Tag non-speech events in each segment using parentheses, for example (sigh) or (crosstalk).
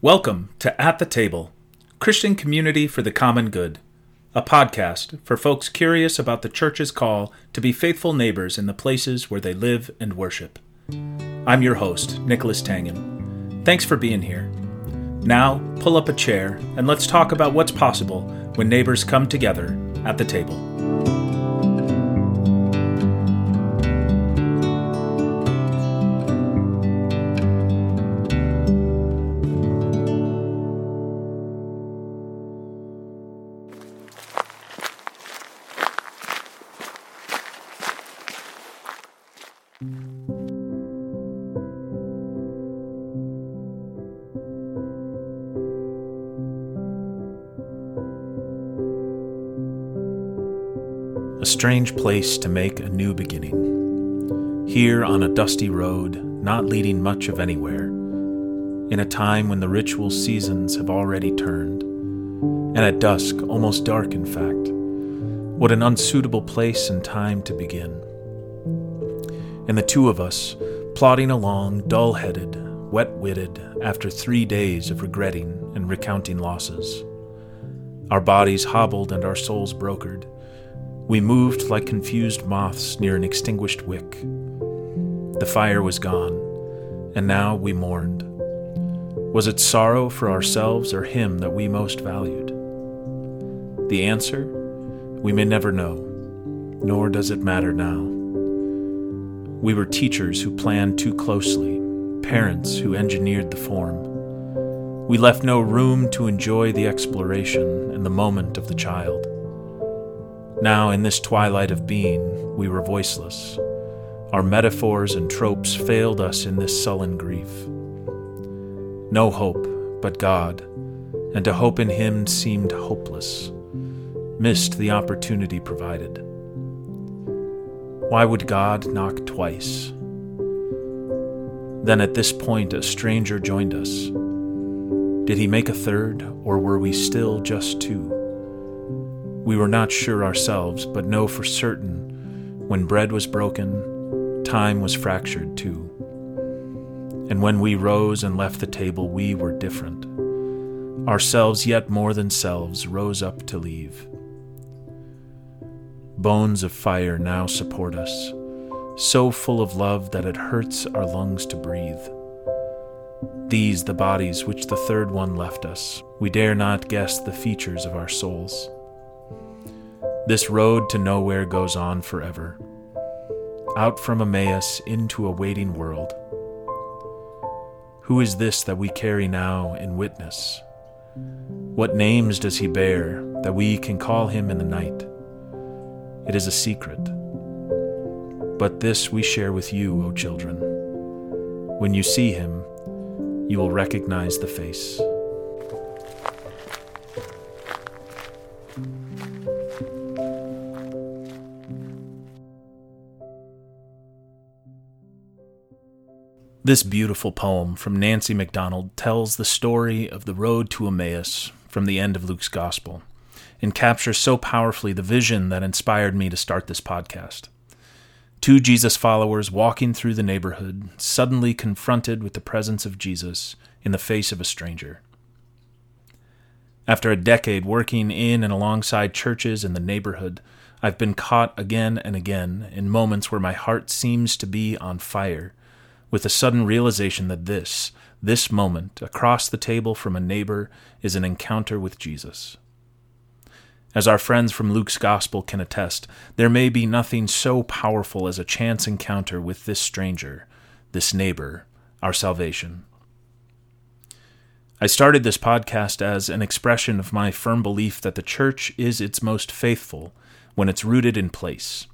Welcome to At the Table, Christian Community for the Common Good, a podcast for folks curious about the church's call to be faithful neighbors in the places where they live and worship. I'm your host, Nicholas Tangen. Thanks for being here. Now, pull up a chair and let's talk about what's possible when neighbors come together at the table. A strange place to make a new beginning. Here on a dusty road, not leading much of anywhere, in a time when the ritual seasons have already turned, and at dusk, almost dark in fact. What an unsuitable place and time to begin. And the two of us, plodding along, dull headed, wet witted, after three days of regretting and recounting losses. Our bodies hobbled and our souls brokered we moved like confused moths near an extinguished wick. The fire was gone, and now we mourned. Was it sorrow for ourselves or him that we most valued? The answer? We may never know, nor does it matter now. We were teachers who planned too closely, parents who engineered the form. We left no room to enjoy the exploration and the moment of the child. Now, in this twilight of being, we were voiceless. Our metaphors and tropes failed us in this sullen grief. No hope but God, and to hope in Him seemed hopeless, missed the opportunity provided. Why would God knock twice? Then at this point, a stranger joined us. Did he make a third, or were we still just two? We were not sure ourselves, but know for certain when bread was broken, time was fractured too. And when we rose and left the table, we were different. Ourselves, yet more than selves, rose up to leave. Bones of fire now support us, so full of love that it hurts our lungs to breathe. These, the bodies which the third one left us, we dare not guess the features of our souls. This road to nowhere goes on forever, out from Emmaus into a waiting world. Who is this that we carry now in witness? What names does he bear that we can call him in the night? It is a secret. But this we share with you, O children. When you see him, you will recognize the face. This beautiful poem from Nancy MacDonald tells the story of the road to Emmaus from the end of Luke's Gospel and captures so powerfully the vision that inspired me to start this podcast. Two Jesus followers walking through the neighborhood, suddenly confronted with the presence of Jesus in the face of a stranger. After a decade working in and alongside churches in the neighborhood, I've been caught again and again in moments where my heart seems to be on fire with a sudden realization that this, this moment, across the table from a neighbor, is an encounter with Jesus. As our friends from Luke's Gospel can attest, there may be nothing so powerful as a chance encounter with this stranger, this neighbor, our salvation. I started this podcast as an expression of my firm belief that the church is its most faithful when it's rooted in place,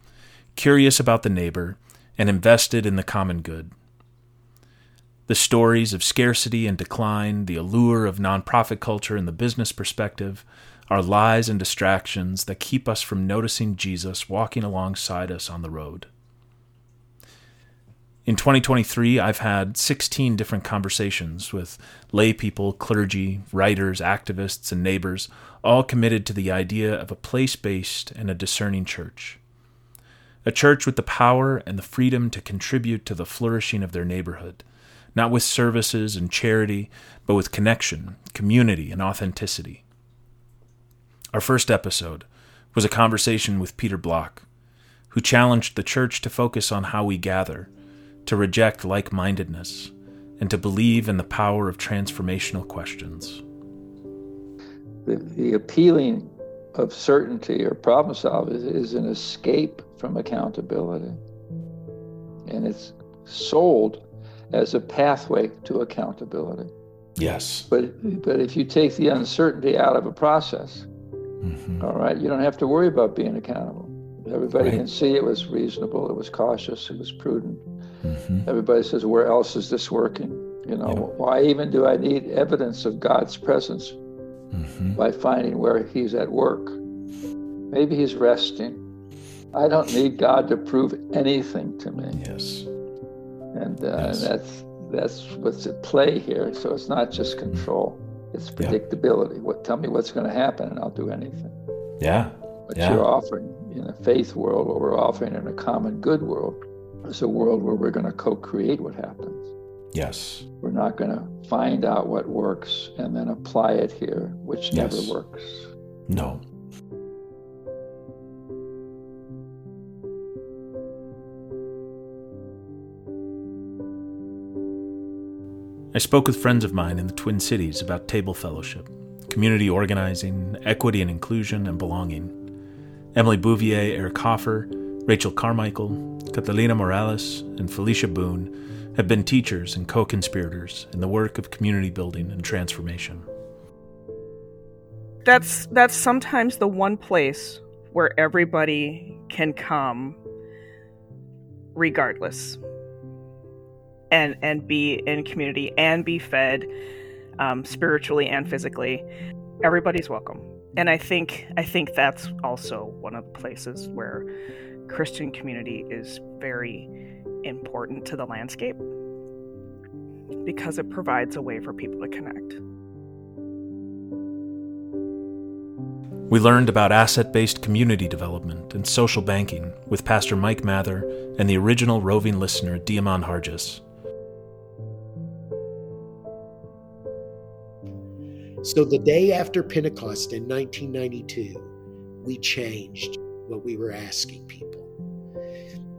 curious about the neighbor, and invested in the common good. The stories of scarcity and decline, the allure of nonprofit culture and the business perspective, are lies and distractions that keep us from noticing Jesus walking alongside us on the road. In 2023, I've had 16 different conversations with lay people, clergy, writers, activists, and neighbors, all committed to the idea of a place based and a discerning church. A church with the power and the freedom to contribute to the flourishing of their neighborhood not with services and charity, but with connection, community, and authenticity. Our first episode was a conversation with Peter Block, who challenged the church to focus on how we gather, to reject like mindedness, and to believe in the power of transformational questions. The, the appealing of certainty or problem solving is, is an escape from accountability. And it's sold as a pathway to accountability. Yes. But but if you take the uncertainty out of a process, mm-hmm. all right, you don't have to worry about being accountable. Everybody right. can see it was reasonable, it was cautious, it was prudent. Mm-hmm. Everybody says, where else is this working? You know, yeah. why even do I need evidence of God's presence mm-hmm. by finding where He's at work? Maybe He's resting. I don't need God to prove anything to me. Yes. And, uh, yes. that's that's what's at play here. So it's not just mm-hmm. control; it's predictability. Yeah. What tell me what's going to happen, and I'll do anything. Yeah. What yeah. you're offering in a faith world, what we're offering in a common good world, is a world where we're going to co-create what happens. Yes. We're not going to find out what works and then apply it here, which yes. never works. No. I spoke with friends of mine in the Twin Cities about table fellowship, community organizing, equity and inclusion, and belonging. Emily Bouvier, Eric Hoffer, Rachel Carmichael, Catalina Morales, and Felicia Boone have been teachers and co conspirators in the work of community building and transformation. That's, that's sometimes the one place where everybody can come regardless and and be in community and be fed um, spiritually and physically everybody's welcome and i think i think that's also one of the places where christian community is very important to the landscape because it provides a way for people to connect We learned about asset based community development and social banking with Pastor Mike Mather and the original roving listener, De'Amon Harges. So the day after Pentecost in 1992, we changed what we were asking people.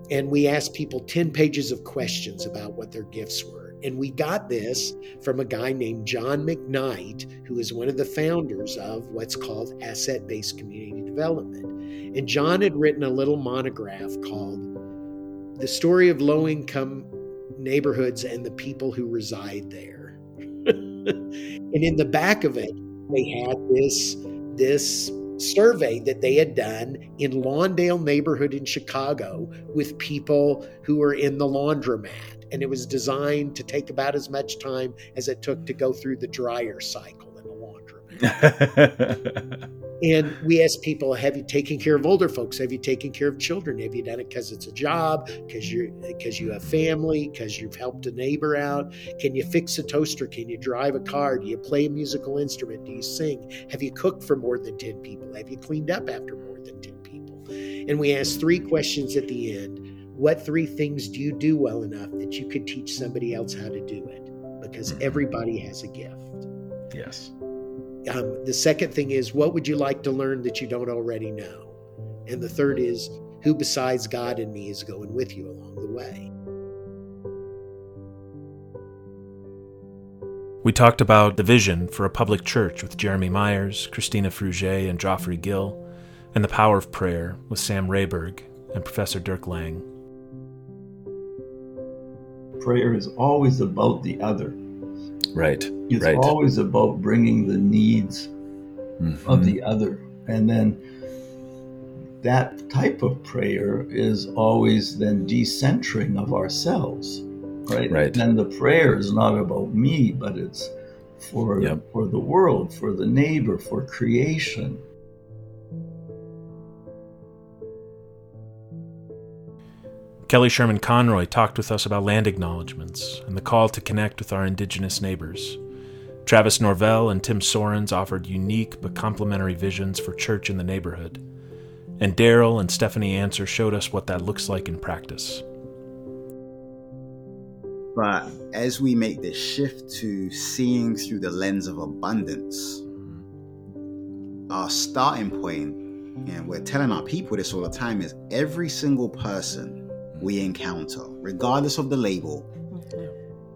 And we asked people 10 pages of questions about what their gifts were. And we got this from a guy named John McKnight, who is one of the founders of what's called asset based community development. And John had written a little monograph called The Story of Low Income Neighborhoods and the People Who Reside There. And in the back of it, they had this this survey that they had done in Lawndale neighborhood in Chicago with people who were in the laundromat. And it was designed to take about as much time as it took to go through the dryer cycle. (laughs) And we ask people, have you taken care of older folks? Have you taken care of children? Have you done it because it's a job, because you because you have family, because you've helped a neighbor out? Can you fix a toaster? Can you drive a car? Do you play a musical instrument? Do you sing? Have you cooked for more than 10 people? Have you cleaned up after more than 10 people? And we ask three questions at the end. What three things do you do well enough that you could teach somebody else how to do it? Because everybody has a gift. Yes. Um, the second thing is, what would you like to learn that you don't already know? And the third is, who besides God and me is going with you along the way? We talked about the vision for a public church with Jeremy Myers, Christina Fruget, and Joffrey Gill, and the power of prayer with Sam Rahberg and Professor Dirk Lange. Prayer is always about the other. Right. It's right. always about bringing the needs mm-hmm. of the other. And then that type of prayer is always then decentering of ourselves. Right. Right. And the prayer is not about me, but it's for yep. for the world, for the neighbor, for creation. Kelly Sherman Conroy talked with us about land acknowledgments and the call to connect with our Indigenous neighbors. Travis Norvell and Tim Soerens offered unique but complementary visions for church in the neighborhood. And Daryl and Stephanie Answer showed us what that looks like in practice. But as we make this shift to seeing through the lens of abundance, our starting point, and we're telling our people this all the time, is every single person we encounter, regardless of the label,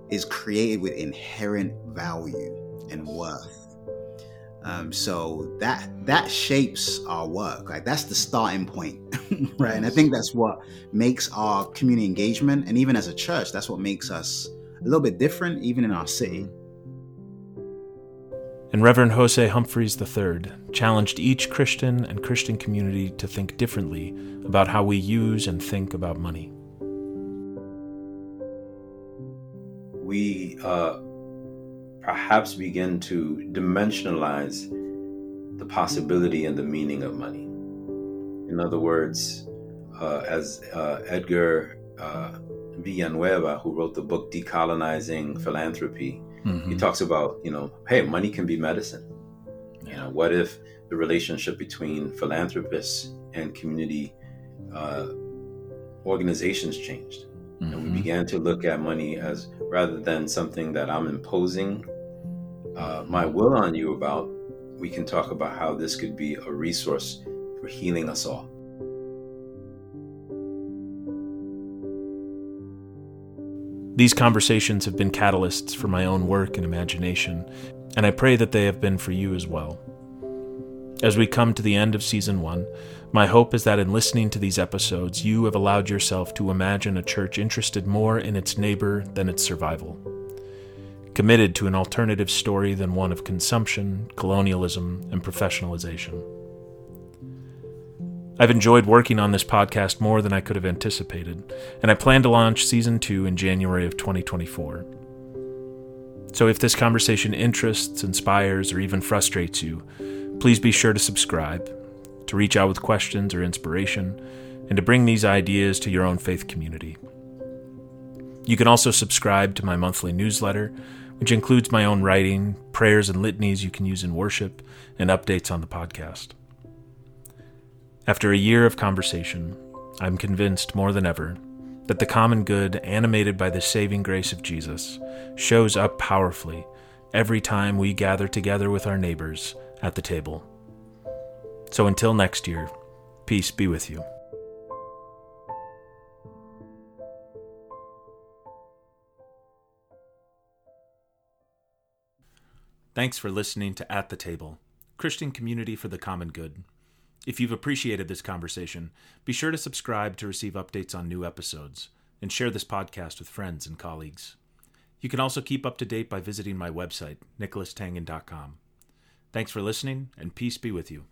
is created with inherent value and worth. Um, so that that shapes our work. Like that's the starting point, (laughs) right? And I think that's what makes our community engagement, and even as a church, that's what makes us a little bit different, even in our city. And Reverend Jose Humphreys III challenged each Christian and Christian community to think differently about how we use and think about money. We uh, perhaps begin to dimensionalize the possibility and the meaning of money. In other words, uh, as uh, Edgar uh, Villanueva, who wrote the book Decolonizing Philanthropy, mm-hmm. he talks about, you know, hey, money can be medicine. You know, what if the relationship between philanthropists and community uh, organizations changed? Mm-hmm. And we mm-hmm. began to look at money as rather than something that I'm imposing uh, my will on you about, we can talk about how this could be a resource for healing us all. These conversations have been catalysts for my own work and imagination, and I pray that they have been for you as well. As we come to the end of season one, my hope is that in listening to these episodes, you have allowed yourself to imagine a church interested more in its neighbor than its survival committed to an alternative story than one of consumption, colonialism, and professionalization. I've enjoyed working on this podcast more than I could have anticipated, and I plan to launch season two in January of 2024. So if this conversation interests, inspires, or even frustrates you, please be sure to subscribe, to reach out with questions or inspiration, and to bring these ideas to your own faith community. You can also subscribe to my monthly newsletter which includes my own writing, prayers and litanies you can use in worship, and updates on the podcast. After a year of conversation, I'm convinced more than ever that the common good, animated by the saving grace of Jesus, shows up powerfully every time we gather together with our neighbors at the table. So until next year, peace be with you. Thanks for listening to At the Table, Christian Community for the Common Good. If you've appreciated this conversation, be sure to subscribe to receive updates on new episodes and share this podcast with friends and colleagues. You can also keep up to date by visiting my website, nicholastangen.com. Thanks for listening, and peace be with you.